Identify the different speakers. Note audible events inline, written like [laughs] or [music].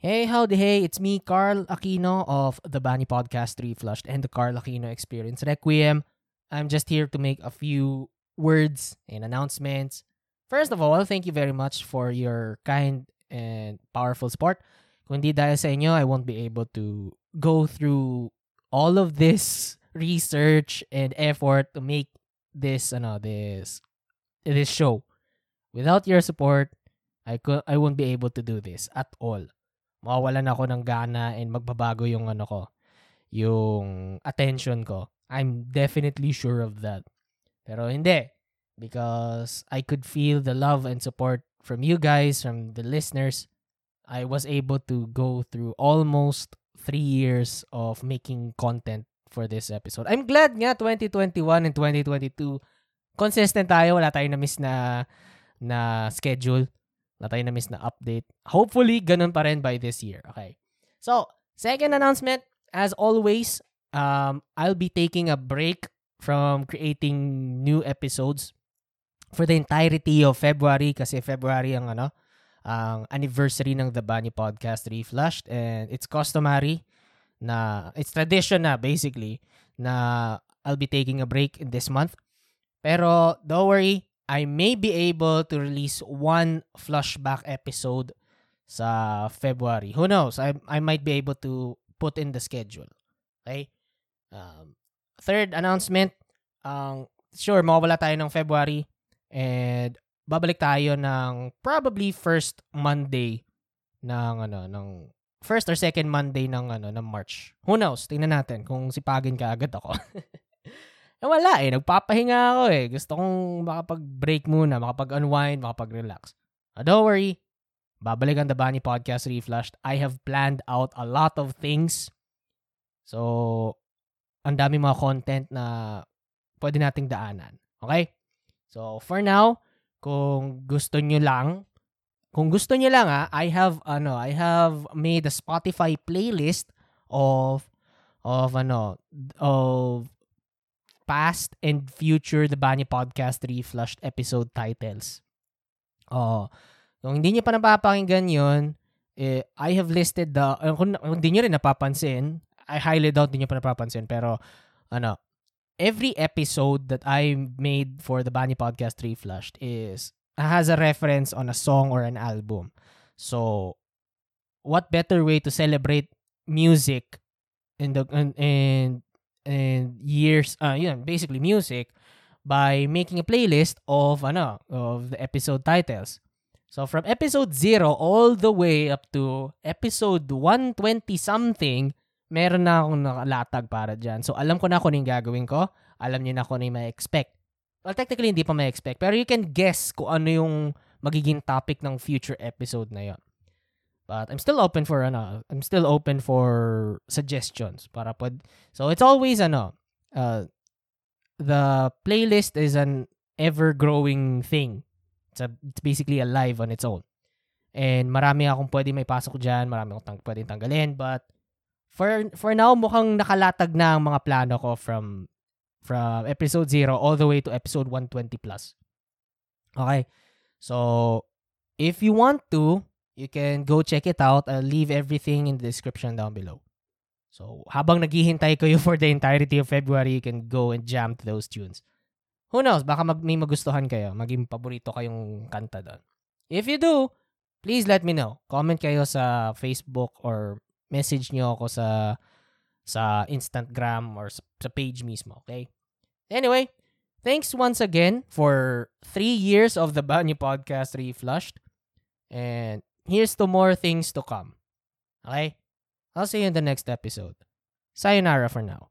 Speaker 1: Hey, howdy, hey, it's me, Carl Aquino of the Bani Podcast Reflushed and the Carl Aquino Experience Requiem. I'm just here to make a few words and announcements. First of all, thank you very much for your kind and powerful support. Kung hindi sa inyo, I won't be able to go through all of this research and effort to make this, ano, this, this show. Without your support, I could, I won't be able to do this at all mawawalan ako ng gana and magbabago yung ano ko, yung attention ko. I'm definitely sure of that. Pero hindi. Because I could feel the love and support from you guys, from the listeners. I was able to go through almost three years of making content for this episode. I'm glad nga 2021 and 2022 consistent tayo. Wala tayong na-miss na, na schedule na tayo na-miss na update. Hopefully, ganun pa rin by this year. Okay. So, second announcement, as always, um, I'll be taking a break from creating new episodes for the entirety of February kasi February ang ano, ang anniversary ng The Bunny Podcast Reflushed and it's customary na it's tradition na basically na I'll be taking a break this month. Pero don't worry, I may be able to release one flashback episode sa February. Who knows? I I might be able to put in the schedule. Okay? Um, third announcement, ang um, sure mawawala tayo ng February and babalik tayo ng probably first Monday ng ano ng first or second Monday ng ano ng March. Who knows? Tingnan natin kung sipagin ka agad ako. [laughs] Eh wala eh, nagpapahinga ako eh. Gusto kong makapag-break muna, makapag-unwind, makapag-relax. Uh, don't worry, babalik ang The Bunny Podcast Reflushed. I have planned out a lot of things. So, ang dami mga content na pwede nating daanan. Okay? So, for now, kung gusto nyo lang, kung gusto nyo lang ah, I have, ano, I have made a Spotify playlist of, of, ano, of past and future The Bani Podcast Reflushed episode titles. Oh, kung hindi niyo pa napapakinggan yun, eh, I have listed the, uh, kung, kung hindi niyo rin napapansin, I highly doubt hindi niyo pa napapansin, pero, ano, every episode that I made for the Bani Podcast Reflushed is, has a reference on a song or an album. So, what better way to celebrate music in the, and, and and years uh yun basically music by making a playlist of ano of the episode titles. So from episode 0 all the way up to episode 120 something, meron na akong nakalatag para diyan. So alam ko na kung ano gagawin ko, alam niyo na kung ano yung ma-expect. Well, technically hindi pa ma-expect, pero you can guess kung ano yung magiging topic ng future episode na yon. But I'm still open for ano, I'm still open for suggestions para pod. So it's always ano, uh, the playlist is an ever growing thing. It's, a, it's basically alive on its own. And marami akong pwede may pasok diyan, marami akong tang- pwedeng tanggalin, but for for now mukhang nakalatag na ang mga plano ko from from episode 0 all the way to episode 120 plus. Okay? So if you want to, you can go check it out. I'll leave everything in the description down below. So, habang naghihintay kayo for the entirety of February, you can go and jam to those tunes. Who knows, baka mag, may magustuhan kayo, maging paborito kayong kanta doon. If you do, please let me know. Comment kayo sa Facebook or message nyo ako sa sa Instagram or sa, sa page mismo, okay? Anyway, thanks once again for three years of the Banyo Podcast Reflushed. And here's to more things to come. Okay? I'll see you in the next episode. Sayonara for now.